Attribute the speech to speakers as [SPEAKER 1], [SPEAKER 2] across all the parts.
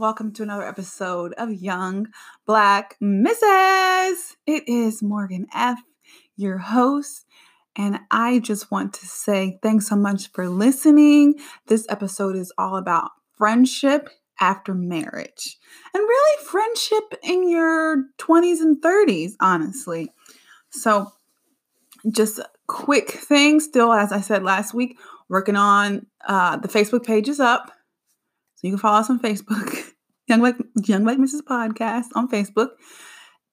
[SPEAKER 1] Welcome to another episode of Young Black Mrs. It is Morgan F., your host, and I just want to say thanks so much for listening. This episode is all about friendship after marriage, and really friendship in your 20s and 30s, honestly. So, just quick thing, still, as I said last week, working on uh, the Facebook page is up so you can follow us on Facebook, Young Like Young Mrs. Podcast on Facebook.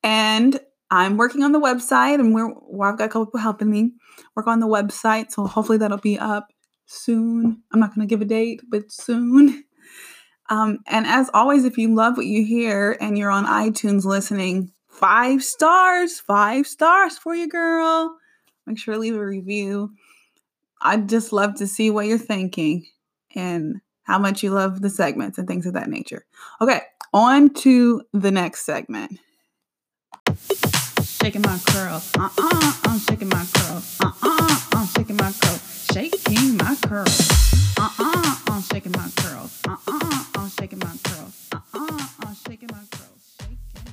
[SPEAKER 1] And I'm working on the website and we're well, I've got a couple people helping me work on the website. So hopefully that'll be up soon. I'm not gonna give a date, but soon. Um, and as always, if you love what you hear and you're on iTunes listening, five stars, five stars for you, girl. Make sure to leave a review. I'd just love to see what you're thinking. And how much you love the segments and things of that nature. Okay, on to the next segment. Shaking my curls. Uh uh-uh, uh, I'm shaking my curls. Uh uh-uh, uh, I'm shaking my curls. Shaking my curls. Uh uh-uh, uh, I'm shaking my curls. Uh uh-uh, uh, I'm shaking my curls. Uh uh-uh, uh, I'm shaking my curls. Shaking my curls.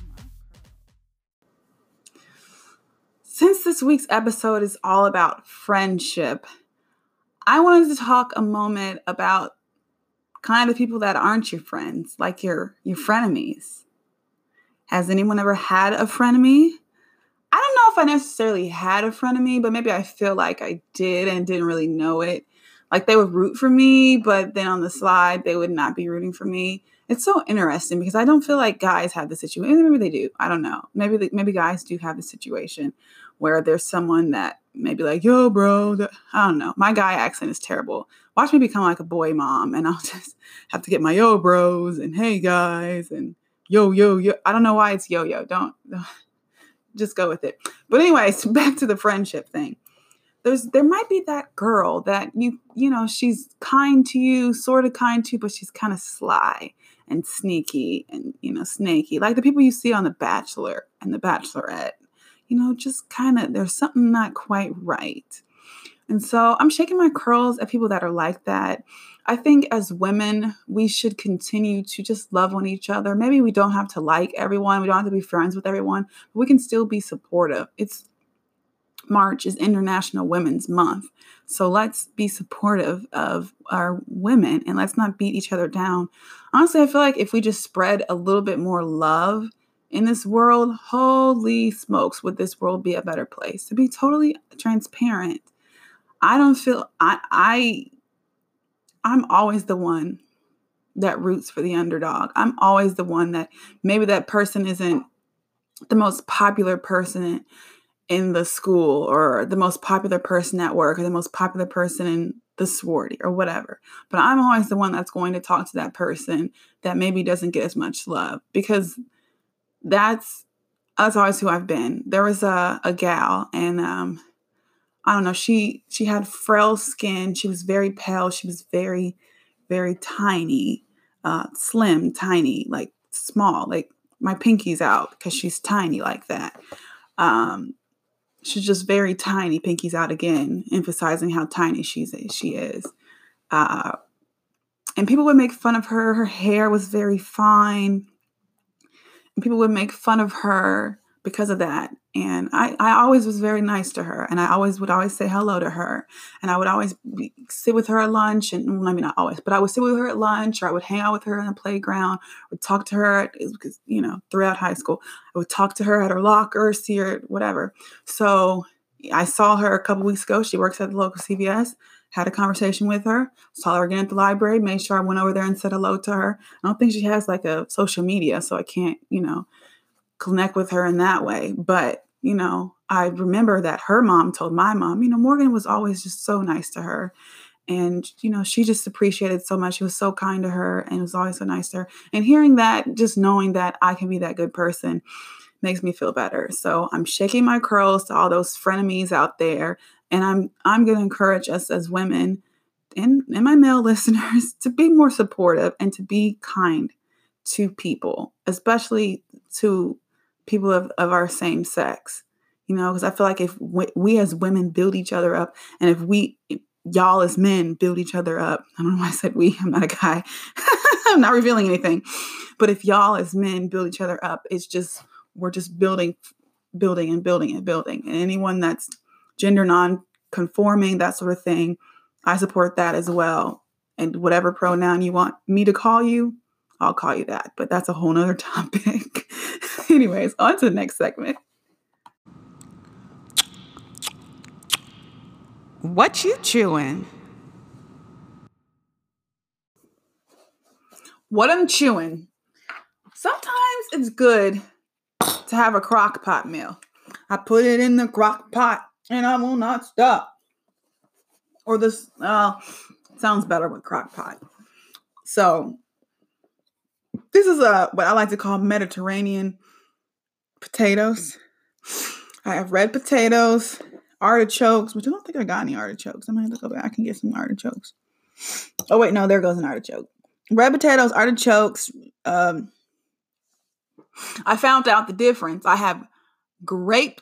[SPEAKER 1] Since this week's episode is all about friendship, I wanted to talk a moment about kind of people that aren't your friends, like your your hmm. frenemies. Has anyone ever had a frenemy? I don't know if I necessarily had a frenemy, but maybe I feel like I did and didn't really know it. Like they would root for me, but then on the slide they would not be rooting for me. It's so interesting because I don't feel like guys have the situation. Maybe they do. I don't know. Maybe maybe guys do have the situation where there's someone that maybe like, yo, bro, I don't know. My guy accent is terrible. Watch me become like a boy mom and I'll just have to get my yo bros and hey guys and yo, yo, yo. I don't know why it's yo, yo. Don't, don't just go with it. But anyways, back to the friendship thing. There's there might be that girl that you you know she's kind to you, sort of kind to you, but she's kind of sly and sneaky and you know snaky, like the people you see on The Bachelor and The Bachelorette you know, just kind of, there's something not quite right. And so I'm shaking my curls at people that are like that. I think as women, we should continue to just love on each other. Maybe we don't have to like everyone, we don't have to be friends with everyone, but we can still be supportive. It's March is International Women's Month. So let's be supportive of our women and let's not beat each other down. Honestly, I feel like if we just spread a little bit more love in this world, holy smokes, would this world be a better place? To be totally transparent, I don't feel I I I'm always the one that roots for the underdog. I'm always the one that maybe that person isn't the most popular person in the school or the most popular person at work or the most popular person in the sorority or whatever. But I'm always the one that's going to talk to that person that maybe doesn't get as much love because that's that's always who I've been. There was a, a gal and um I don't know, she she had frail skin, she was very pale, she was very, very tiny, uh slim, tiny, like small, like my pinky's out because she's tiny like that. Um she's just very tiny, pinky's out again, emphasizing how tiny she's she is. Uh and people would make fun of her. Her hair was very fine people would make fun of her because of that. And I, I always was very nice to her. And I always would always say hello to her. And I would always be, sit with her at lunch. And well, I mean, not always, but I would sit with her at lunch or I would hang out with her in the playground, would talk to her eh, because, you know, throughout high school, I would talk to her at her locker, see her, whatever. So I saw her a couple weeks ago. She works at the local CVS had a conversation with her, saw her again at the library, made sure I went over there and said hello to her. I don't think she has like a social media, so I can't, you know, connect with her in that way. But, you know, I remember that her mom told my mom, you know, Morgan was always just so nice to her. And, you know, she just appreciated so much. She was so kind to her and was always so nice to her. And hearing that, just knowing that I can be that good person makes me feel better. So I'm shaking my curls to all those frenemies out there and I'm I'm going to encourage us as women and, and my male listeners to be more supportive and to be kind to people, especially to people of, of our same sex. You know, because I feel like if we, we as women build each other up and if we y'all as men build each other up. I don't know why I said we. I'm not a guy. I'm not revealing anything. But if y'all as men build each other up, it's just we're just building, building and building and building. And anyone that's gender non-conforming, that sort of thing, I support that as well. And whatever pronoun you want me to call you, I'll call you that. But that's a whole nother topic. Anyways, on to the next segment. What you chewing? What I'm chewing. Sometimes it's good to have a crock pot meal. I put it in the crock pot and I will not stop. Or this uh sounds better with crock pot. So this is a what I like to call Mediterranean potatoes. I have red potatoes, artichokes, which I don't think I got any artichokes. I might have to go back. I can get some artichokes. Oh wait, no, there goes an artichoke. Red potatoes, artichokes. Um, I found out the difference. I have grape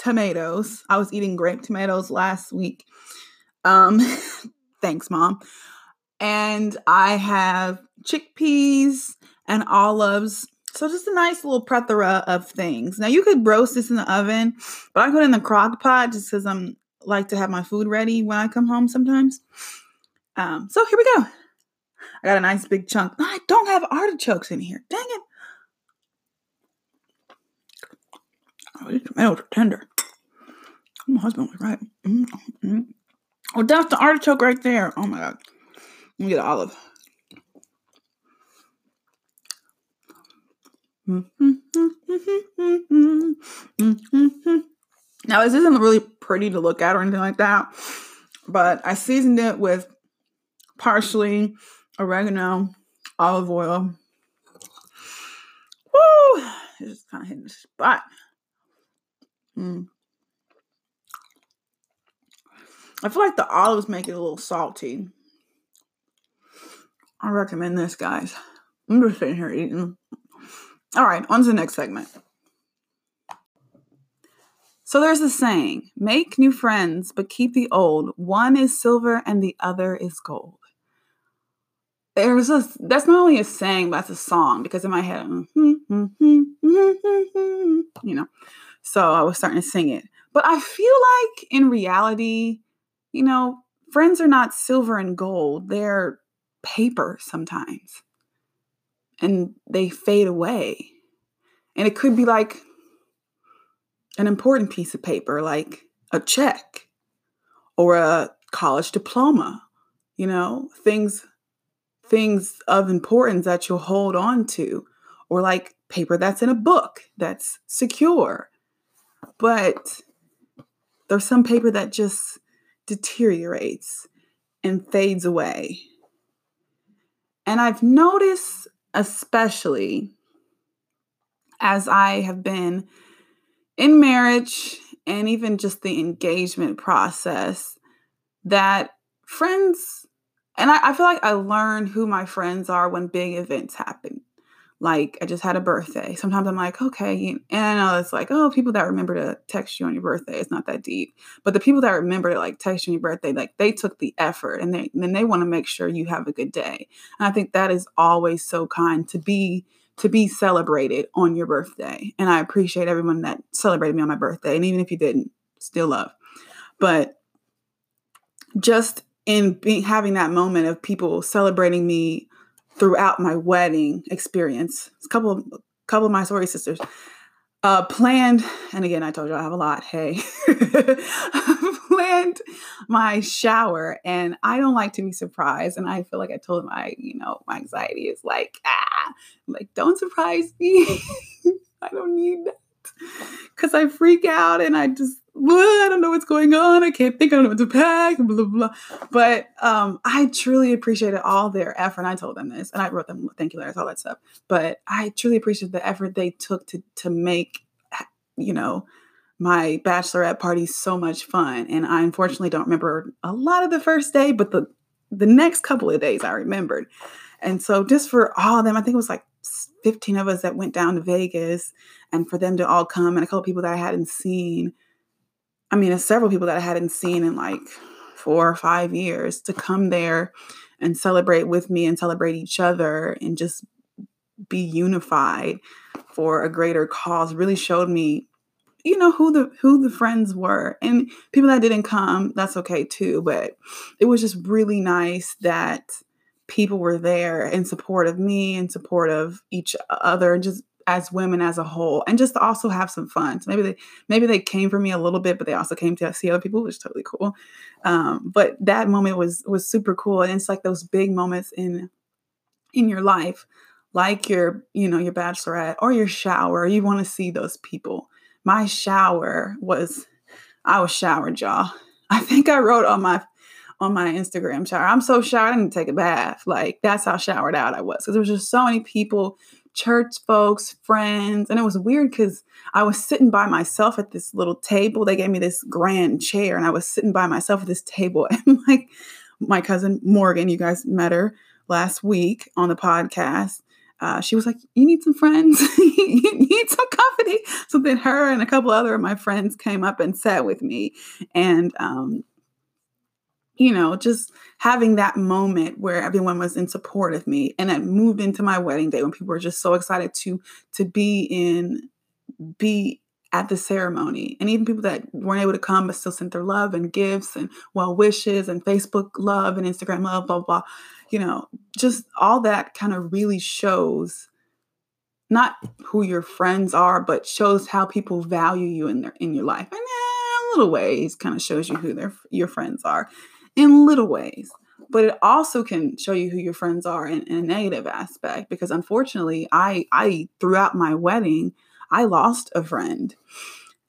[SPEAKER 1] tomatoes. I was eating grape tomatoes last week. Um, thanks, mom. And I have chickpeas and olives. So just a nice little plethora of things. Now you could roast this in the oven, but I put it in the crock pot just because I'm like to have my food ready when I come home sometimes. Um, so here we go. I got a nice big chunk. I don't have artichokes in here. Dang it. Oh, these tomatoes are tender. My husband was right. Mm-hmm. Oh, that's the artichoke right there. Oh my god. Let me get an olive. Now, this isn't really pretty to look at or anything like that, but I seasoned it with parsley, oregano, olive oil. Woo! It's just kind of hitting the spot. Mm. I feel like the olives make it a little salty. I recommend this, guys. I'm just sitting here eating. All right, on to the next segment. So there's a saying make new friends, but keep the old. One is silver and the other is gold. There's a, that's not only a saying, but that's a song because in my head, hmm, hmm, hmm, you know, so I was starting to sing it. But I feel like in reality, you know, friends are not silver and gold, they're paper sometimes and they fade away. And it could be like an important piece of paper, like a check or a college diploma, you know, things things of importance that you'll hold on to or like paper that's in a book that's secure. But there's some paper that just deteriorates and fades away. And I've noticed especially as I have been in marriage and even just the engagement process that friends, and I, I, feel like I learn who my friends are when big events happen. Like I just had a birthday. Sometimes I'm like, okay, and I know it's like, oh, people that remember to text you on your birthday, it's not that deep. But the people that remember to like text you on your birthday, like they took the effort and they then they want to make sure you have a good day. And I think that is always so kind to be to be celebrated on your birthday. And I appreciate everyone that celebrated me on my birthday. And even if you didn't, still love. But just in being having that moment of people celebrating me throughout my wedding experience. A couple of couple of my sorority sisters uh, planned, and again, I told you I have a lot. Hey, planned my shower, and I don't like to be surprised. And I feel like I told them I, you know, my anxiety is like, ah, like don't surprise me. I don't need that because I freak out and I just I don't know what's going on. I can't think. I don't know what to pack. Blah blah. But um, I truly appreciated all their effort. And I told them this, and I wrote them thank you letters, all that stuff. But I truly appreciate the effort they took to to make, you know, my bachelorette party so much fun. And I unfortunately don't remember a lot of the first day, but the the next couple of days I remembered. And so just for all of them, I think it was like 15 of us that went down to Vegas and for them to all come and a couple people that I hadn't seen I mean, it's several people that I hadn't seen in like four or five years to come there and celebrate with me and celebrate each other and just be unified for a greater cause really showed me you know who the who the friends were. And people that didn't come that's okay too but it was just really nice that people were there in support of me in support of each other and just as women as a whole and just also have some fun so maybe they maybe they came for me a little bit but they also came to see other people which is totally cool um, but that moment was was super cool and it's like those big moments in in your life like your you know your bachelorette or your shower you want to see those people my shower was I was showered, y'all. I think I wrote on my on my Instagram shower. I'm so showered I didn't take a bath. Like that's how showered out I was. Because there was just so many people, church folks, friends. And it was weird because I was sitting by myself at this little table. They gave me this grand chair, and I was sitting by myself at this table. And like my cousin Morgan, you guys met her last week on the podcast uh, she was like, "You need some friends. you need some company." So then her and a couple other of my friends came up and sat with me, and um, you know, just having that moment where everyone was in support of me, and it moved into my wedding day when people were just so excited to to be in be at the ceremony. And even people that weren't able to come but still sent their love and gifts and well wishes and facebook love and instagram love blah blah you know, just all that kind of really shows not who your friends are, but shows how people value you in their in your life. And in little ways, kind of shows you who their your friends are in little ways. But it also can show you who your friends are in, in a negative aspect because unfortunately, I I throughout my wedding, I lost a friend.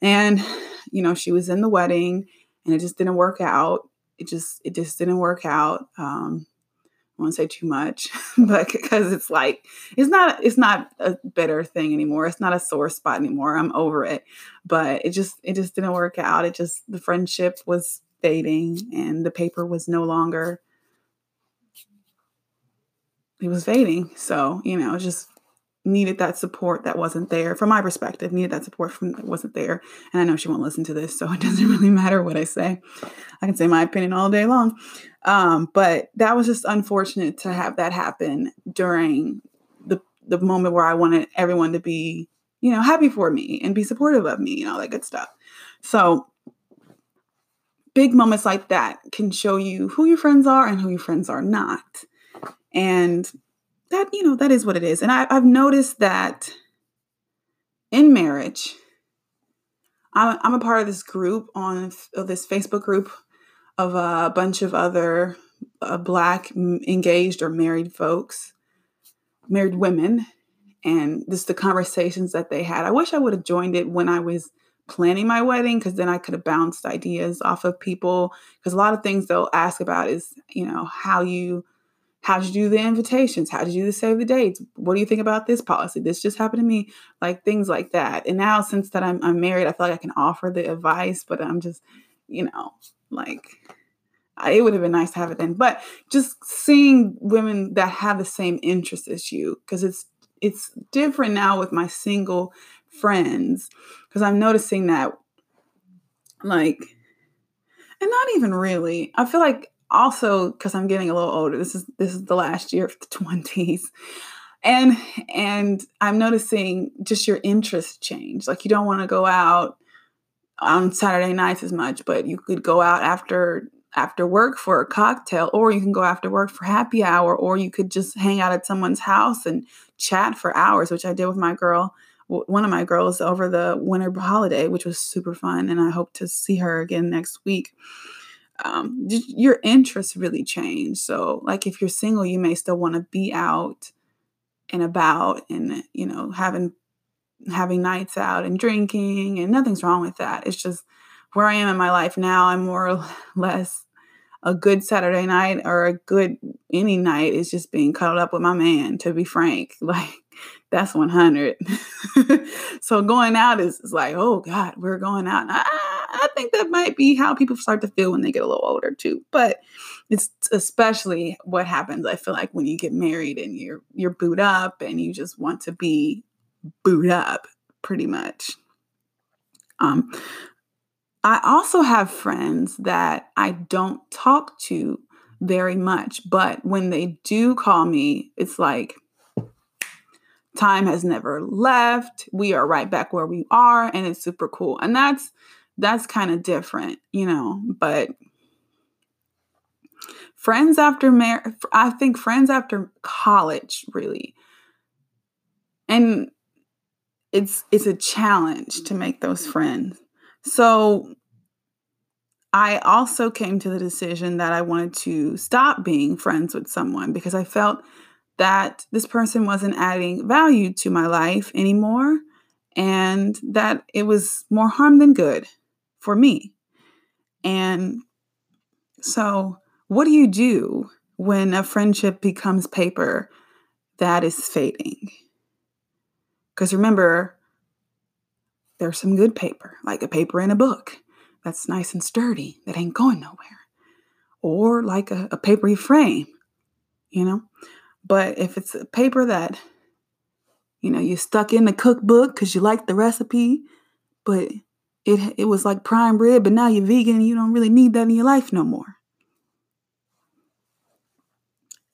[SPEAKER 1] And you know, she was in the wedding and it just didn't work out. It just it just didn't work out. Um, I won't say too much, but because it's like it's not it's not a bitter thing anymore. It's not a sore spot anymore. I'm over it. But it just it just didn't work out. It just the friendship was fading and the paper was no longer it was fading. So, you know, just needed that support that wasn't there. From my perspective needed that support from that wasn't there. And i know she won't listen to this so it doesn't really matter what i say. I can say my opinion all day long. Um, but that was just unfortunate to have that happen during the the moment where i wanted everyone to be you know happy for me and be supportive of me and all that good stuff. So big moments like that can show you who your friends are and who your friends are not. And that you know that is what it is. And I, i've noticed that in marriage I'm, I'm a part of this group on this facebook group of a bunch of other uh, black engaged or married folks married women. And just the conversations that they had. I wish i would have joined it when i was planning my wedding because then i could have bounced ideas off of people because a lot of things they'll ask about is you know how you how did you do the invitations? How did you save the dates? What do you think about this policy? This just happened to me, like things like that. And now, since that I'm, I'm married, I feel like I can offer the advice, but I'm just, you know, like I, it would have been nice to have it then. But just seeing women that have the same interests as you, because it's it's different now with my single friends, because I'm noticing that, like, and not even really. I feel like also because I'm getting a little older. This is this is the last year of the twenties, and and I'm noticing just your interest change. Like you don't want to go out on Saturday nights as much, but you could go out after after work for a cocktail, or you can go after work for happy hour, or you could just hang out at someone's house and chat for hours, which I did with my girl one of my girls over the winter holiday, which was super fun. And I hope to see her again next week um, your interests really change. So, like if you're single, you may still want to be out and about and you know having having nights out and drinking, and nothing's wrong with that. It's just where I am in my life now. I'm more or less a good Saturday night or a good any night is just being cuddled up with my man. To be frank, like that's 100. so going out is, is, like, oh God, we're going out. I, I think that might be how people start to feel when they get a little older too. But it's especially what happens, I feel like, when you get married and you're you're boot up and you just want to be boot up pretty much. Um I also have friends that I don't talk to very much, but when they do call me, it's like time has never left. We are right back where we are and it's super cool. And that's that's kind of different, you know, but friends after mar- I think friends after college really. And it's it's a challenge to make those friends. So I also came to the decision that I wanted to stop being friends with someone because I felt that this person wasn't adding value to my life anymore and that it was more harm than good for me. And so, what do you do when a friendship becomes paper that is fading? Because remember, there's some good paper, like a paper in a book that's nice and sturdy, that ain't going nowhere. Or like a, a papery frame, you know? But if it's a paper that, you know, you stuck in the cookbook because you like the recipe, but it it was like prime rib, but now you're vegan and you don't really need that in your life no more.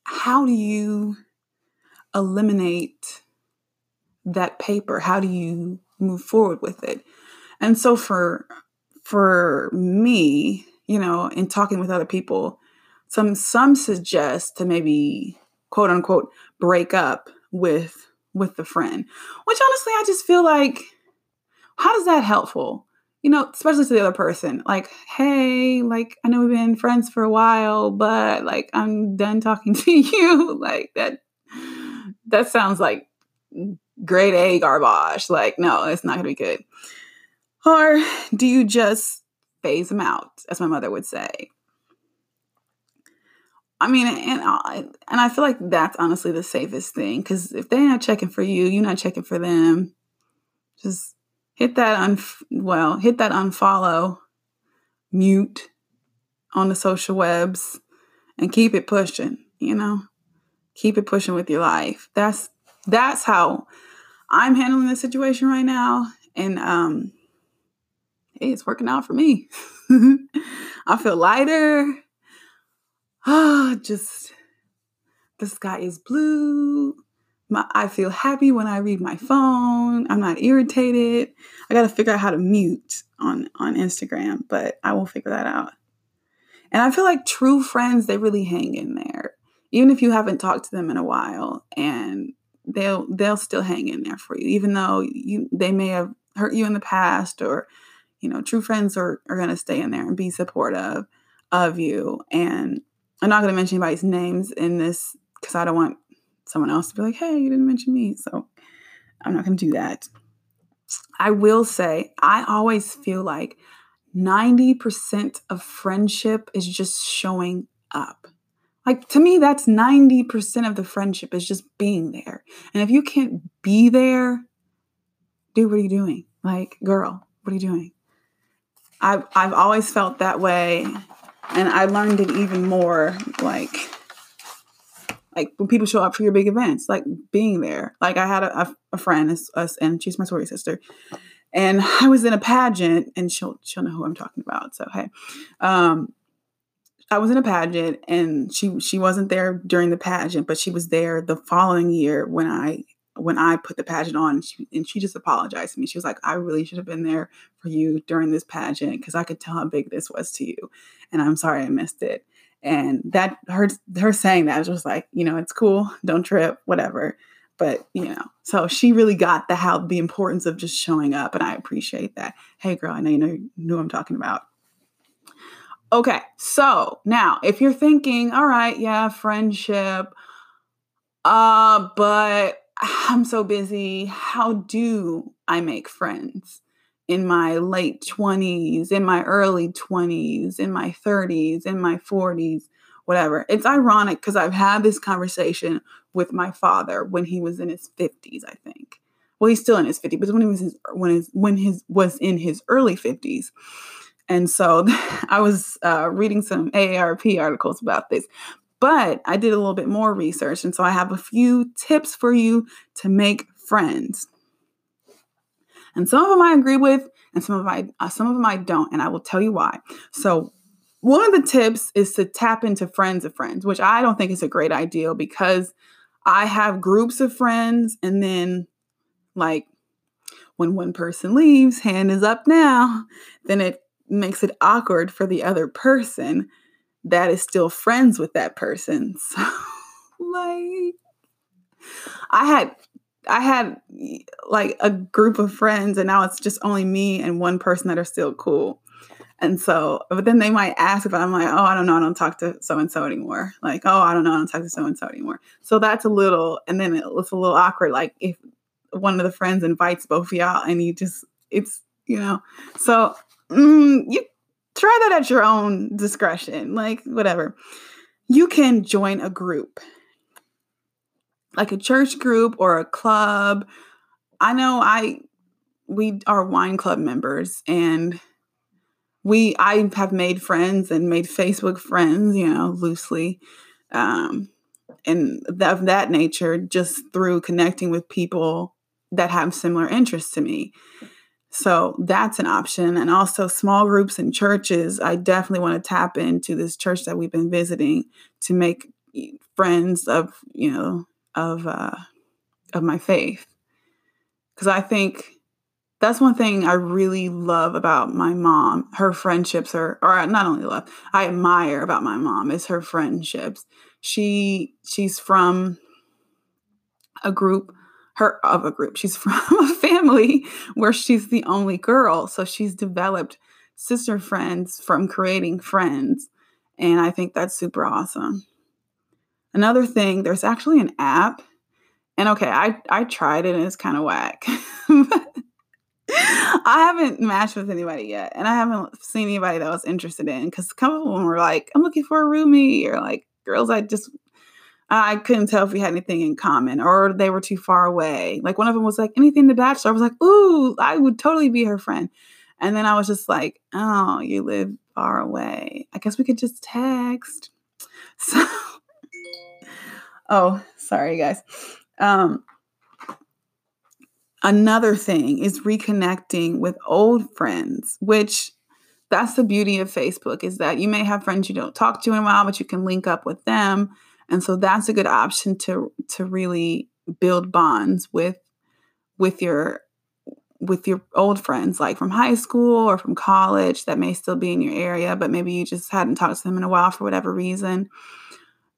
[SPEAKER 1] How do you eliminate that paper? How do you move forward with it? And so for for me, you know, in talking with other people, some some suggest to maybe quote unquote break up with with the friend. Which honestly I just feel like how does that helpful? You know, especially to the other person. Like, hey, like I know we've been friends for a while, but like I'm done talking to you. like that that sounds like grade A garbage. Like, no, it's not gonna be good. Or do you just phase them out, as my mother would say? I mean, and I, and I feel like that's honestly the safest thing because if they're not checking for you, you're not checking for them. Just hit that un well, hit that unfollow, mute on the social webs, and keep it pushing. You know, keep it pushing with your life. That's that's how I'm handling this situation right now, and um, hey, it's working out for me. I feel lighter. Ah, oh, just the sky is blue. My, I feel happy when I read my phone. I'm not irritated. I got to figure out how to mute on on Instagram, but I will figure that out. And I feel like true friends, they really hang in there. Even if you haven't talked to them in a while and they'll they'll still hang in there for you even though you they may have hurt you in the past or you know, true friends are, are going to stay in there and be supportive of you. And I'm not going to mention anybody's names in this because I don't want someone else to be like, hey, you didn't mention me. So I'm not going to do that. I will say, I always feel like 90% of friendship is just showing up. Like to me, that's 90% of the friendship is just being there. And if you can't be there, dude, what are you doing? Like, girl, what are you doing? I've I've always felt that way, and I learned it even more like like when people show up for your big events, like being there. Like I had a, a friend, us, and she's my sorority sister, and I was in a pageant, and she'll she'll know who I'm talking about. So hey, um, I was in a pageant, and she she wasn't there during the pageant, but she was there the following year when I when I put the pageant on, and she, and she just apologized to me. She was like, I really should have been there for you during this pageant because I could tell how big this was to you. And I'm sorry I missed it. And that her her saying that was just like, you know, it's cool, don't trip, whatever. But you know, so she really got the how the importance of just showing up, and I appreciate that. Hey, girl, I know you know knew I'm talking about. Okay, so now if you're thinking, all right, yeah, friendship, uh, but I'm so busy. How do I make friends in my late 20s, in my early 20s, in my 30s, in my 40s, whatever? It's ironic because I've had this conversation with my father when he was in his 50s, I think. Well, he's still in his 50s, but when he was his, when his when his was in his early 50s. And so I was uh, reading some AARP articles about this. But I did a little bit more research, and so I have a few tips for you to make friends. And some of them I agree with, and some of my uh, some of them I don't, and I will tell you why. So one of the tips is to tap into friends of friends, which I don't think is a great idea because I have groups of friends, and then like when one person leaves, hand is up now, then it makes it awkward for the other person that is still friends with that person. So like I had I had like a group of friends and now it's just only me and one person that are still cool. And so, but then they might ask if I'm like, oh, I don't know, I don't talk to so and so anymore. Like, oh, I don't know, I don't talk to so and so anymore. So that's a little, and then it's a little awkward. Like if one of the friends invites both of y'all and you just, it's, you know, so mm, you try that at your own discretion, like whatever. You can join a group, like a church group or a club. I know I, we are wine club members and we I have made friends and made Facebook friends, you know, loosely, um, and of that nature, just through connecting with people that have similar interests to me. So that's an option. And also small groups and churches. I definitely want to tap into this church that we've been visiting to make friends of, you know, of uh of my faith. Cause I think that's one thing I really love about my mom. Her friendships are, or not only love, I admire about my mom is her friendships. She she's from a group, her of a group. She's from a family where she's the only girl, so she's developed sister friends from creating friends, and I think that's super awesome. Another thing, there's actually an app, and okay, I I tried it and it's kind of whack. I haven't matched with anybody yet, and I haven't seen anybody that was interested in because a couple of them were like, "I'm looking for a roomie," or like girls I just I couldn't tell if we had anything in common, or they were too far away. Like one of them was like, "Anything The Bachelor." I was like, "Ooh, I would totally be her friend," and then I was just like, "Oh, you live far away. I guess we could just text." So, oh, sorry guys. Um, Another thing is reconnecting with old friends, which that's the beauty of Facebook is that you may have friends you don't talk to in a while, but you can link up with them. And so that's a good option to to really build bonds with with your with your old friends like from high school or from college that may still be in your area but maybe you just hadn't talked to them in a while for whatever reason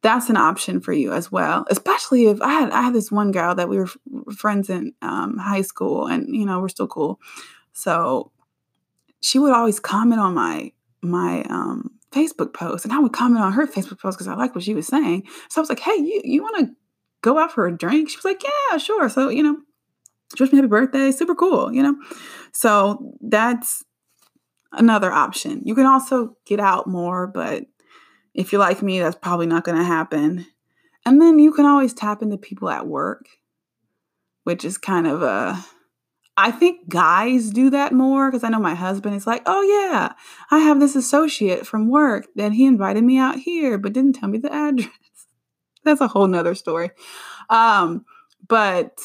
[SPEAKER 1] that's an option for you as well. Especially if I had I had this one girl that we were friends in um, high school, and you know we're still cool. So she would always comment on my my um, Facebook post, and I would comment on her Facebook post because I liked what she was saying. So I was like, "Hey, you you want to go out for a drink?" She was like, "Yeah, sure." So you know, wished me happy birthday. Super cool, you know. So that's another option. You can also get out more, but if you're like me, that's probably not going to happen. And then you can always tap into people at work, which is kind of a. I think guys do that more because I know my husband is like, oh, yeah, I have this associate from work that he invited me out here, but didn't tell me the address. That's a whole nother story. Um, but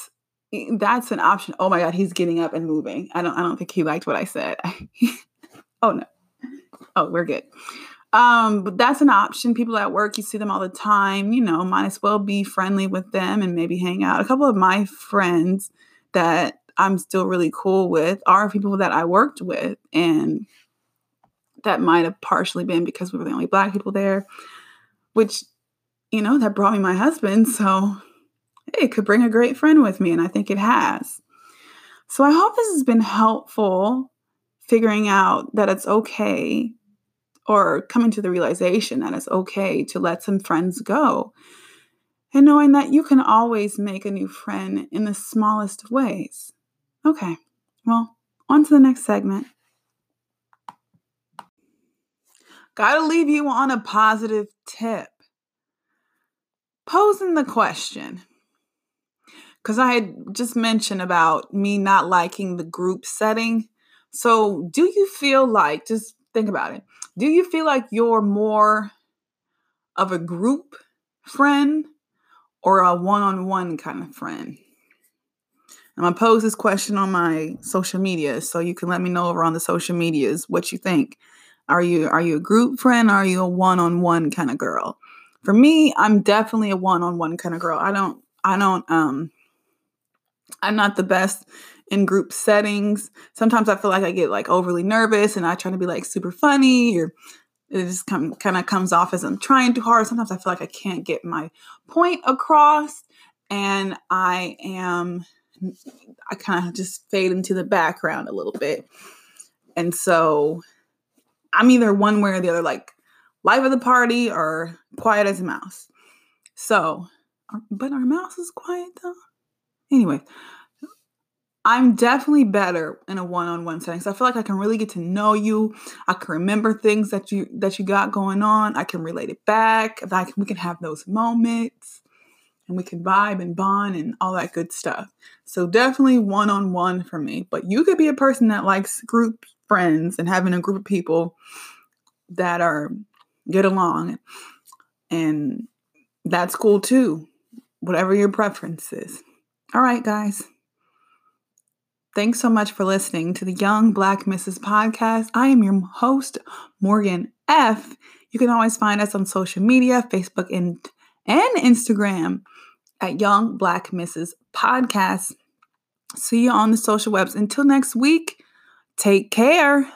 [SPEAKER 1] that's an option. Oh my God, he's getting up and moving. I don't I don't think he liked what I said. oh no. Oh, we're good. Um, but that's an option. People at work, you see them all the time, you know, might as well be friendly with them and maybe hang out. A couple of my friends that I'm still really cool with are people that I worked with. And that might have partially been because we were the only black people there, which, you know, that brought me my husband. So hey, it could bring a great friend with me. And I think it has. So I hope this has been helpful figuring out that it's okay or coming to the realization that it's okay to let some friends go. And knowing that you can always make a new friend in the smallest ways. Okay, well, on to the next segment. Gotta leave you on a positive tip. Posing the question, because I had just mentioned about me not liking the group setting. So, do you feel like, just think about it, do you feel like you're more of a group friend or a one on one kind of friend? I'm gonna pose this question on my social media, so you can let me know over on the social medias what you think. Are you are you a group friend? Are you a one-on-one kind of girl? For me, I'm definitely a one-on-one kind of girl. I don't I don't um I'm not the best in group settings. Sometimes I feel like I get like overly nervous and I try to be like super funny or it just come, kind of comes off as I'm trying too hard. Sometimes I feel like I can't get my point across and I am I kind of just fade into the background a little bit. And so I'm either one way or the other, like life of the party or quiet as a mouse. So, but our mouse is quiet though. Anyway, I'm definitely better in a one-on-one setting. So I feel like I can really get to know you. I can remember things that you that you got going on. I can relate it back. I can, we can have those moments and we can vibe and bond and all that good stuff. So definitely one-on-one for me. But you could be a person that likes group friends and having a group of people that are get along and that's cool too. Whatever your preference is. All right, guys. Thanks so much for listening to the Young Black Misses podcast. I am your host, Morgan F. You can always find us on social media, Facebook and, and Instagram at Young Black Misses Podcast. See you on the social webs. Until next week, take care.